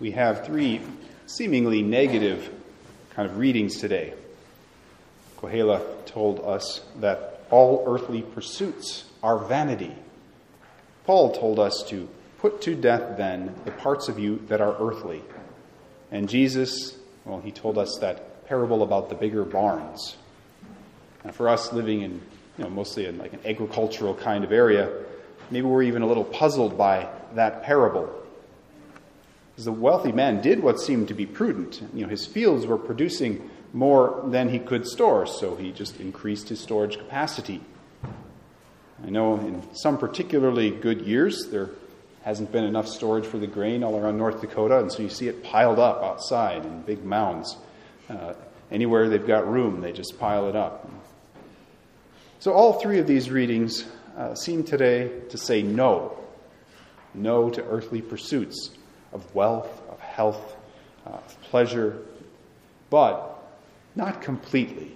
we have three seemingly negative kind of readings today. Koheleth told us that all earthly pursuits are vanity. Paul told us to put to death then the parts of you that are earthly. And Jesus, well, he told us that parable about the bigger barns. And for us living in, you know, mostly in like an agricultural kind of area, maybe we're even a little puzzled by that parable. Because the wealthy man did what seemed to be prudent. You know, his fields were producing more than he could store, so he just increased his storage capacity. I know in some particularly good years, there hasn't been enough storage for the grain all around North Dakota, and so you see it piled up outside in big mounds. Uh, anywhere they've got room, they just pile it up. So all three of these readings uh, seem today to say no. No to earthly pursuits of wealth, of health, uh, of pleasure, but not completely.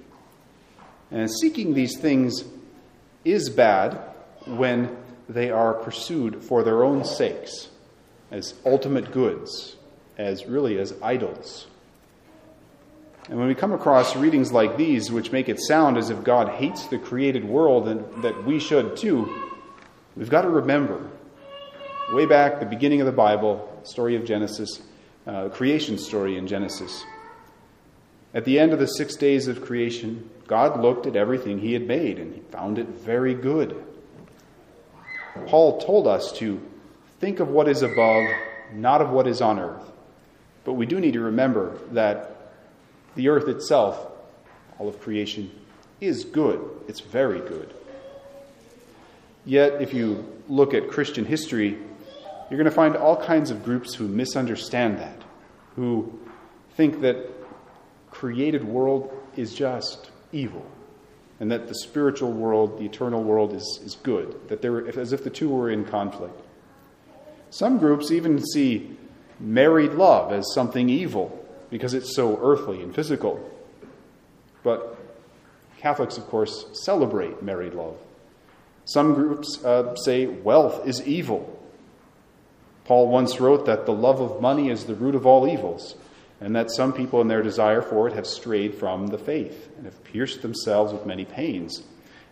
And seeking these things is bad when they are pursued for their own sakes, as ultimate goods, as really as idols. And when we come across readings like these, which make it sound as if God hates the created world and that we should too, we've got to remember way back the beginning of the Bible, story of Genesis, uh, creation story in Genesis. At the end of the six days of creation, God looked at everything he had made and he found it very good. Paul told us to think of what is above, not of what is on earth. But we do need to remember that the earth itself, all of creation, is good. It's very good. Yet, if you look at Christian history, you're going to find all kinds of groups who misunderstand that, who think that created world is just evil and that the spiritual world, the eternal world, is, is good, that they're as if the two were in conflict. Some groups even see married love as something evil because it's so earthly and physical. But Catholics, of course, celebrate married love. Some groups uh, say wealth is evil. Paul once wrote that the love of money is the root of all evils and that some people in their desire for it have strayed from the faith and have pierced themselves with many pains.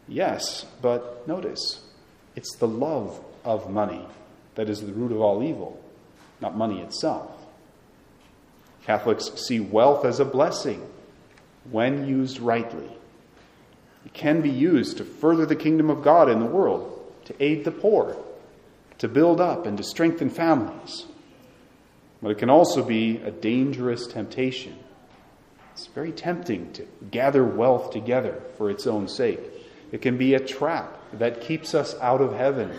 Yes, but notice, it's the love of money that is the root of all evil, not money itself. Catholics see wealth as a blessing when used rightly. It can be used to further the kingdom of God in the world, to aid the poor, to build up and to strengthen families. But it can also be a dangerous temptation. It's very tempting to gather wealth together for its own sake. It can be a trap that keeps us out of heaven,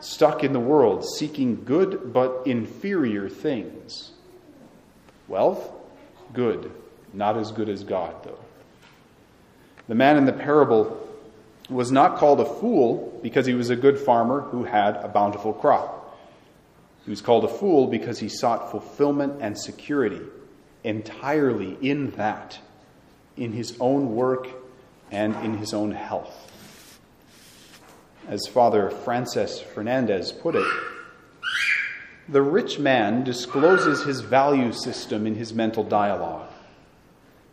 stuck in the world, seeking good but inferior things. Wealth, good. Not as good as God, though. The man in the parable was not called a fool because he was a good farmer who had a bountiful crop. He was called a fool because he sought fulfillment and security entirely in that, in his own work and in his own health. As Father Francis Fernandez put it, the rich man discloses his value system in his mental dialogue.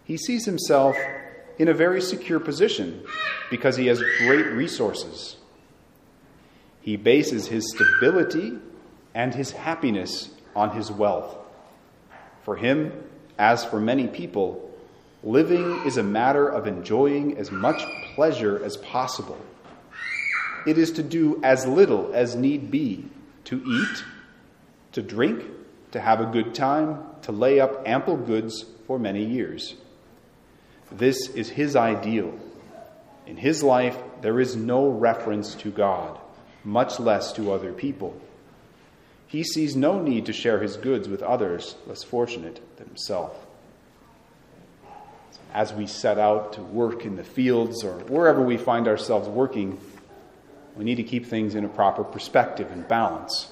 He sees himself in a very secure position because he has great resources. He bases his stability and his happiness on his wealth. For him, as for many people, living is a matter of enjoying as much pleasure as possible. It is to do as little as need be to eat, to drink, to have a good time, to lay up ample goods for many years. This is his ideal. In his life, there is no reference to God, much less to other people. He sees no need to share his goods with others less fortunate than himself. As we set out to work in the fields or wherever we find ourselves working, we need to keep things in a proper perspective and balance.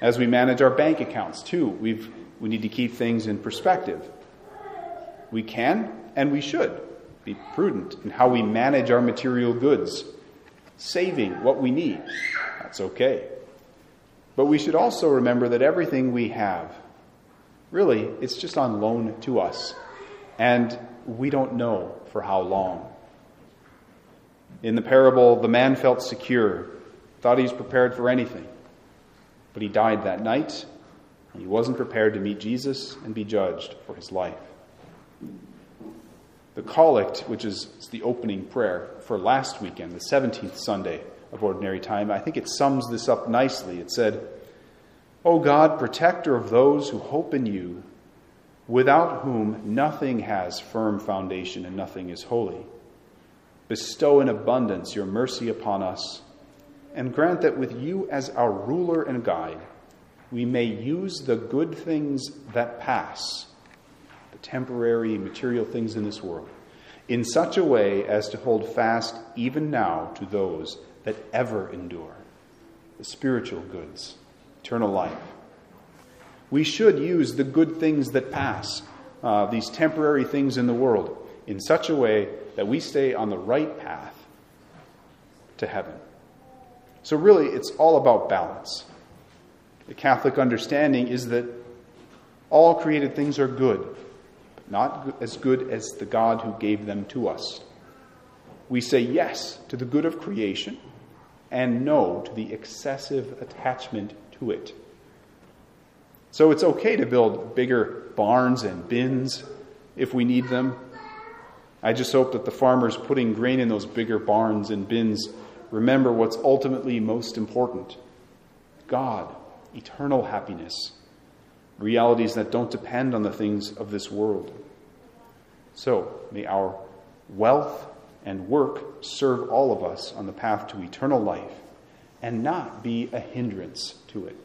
As we manage our bank accounts, too, we've, we need to keep things in perspective. We can and we should be prudent in how we manage our material goods, saving what we need. That's okay. But we should also remember that everything we have, really, it's just on loan to us. And we don't know for how long. In the parable, the man felt secure, thought he was prepared for anything. But he died that night, and he wasn't prepared to meet Jesus and be judged for his life. The collect, which is the opening prayer for last weekend, the 17th Sunday of Ordinary Time, I think it sums this up nicely. It said, O God, protector of those who hope in you, without whom nothing has firm foundation and nothing is holy, bestow in abundance your mercy upon us, and grant that with you as our ruler and guide, we may use the good things that pass temporary material things in this world, in such a way as to hold fast even now to those that ever endure the spiritual goods, eternal life. We should use the good things that pass, uh, these temporary things in the world, in such a way that we stay on the right path to heaven. So, really, it's all about balance. The Catholic understanding is that all created things are good, not as good as the God who gave them to us. We say yes to the good of creation and no to the excessive attachment to it. So it's okay to build bigger barns and bins if we need them. I just hope that the farmers putting grain in those bigger barns and bins remember what's ultimately most important God, eternal happiness realities that don't depend on the things of this world. So, may our wealth and work serve all of us on the path to eternal life and not be a hindrance to it.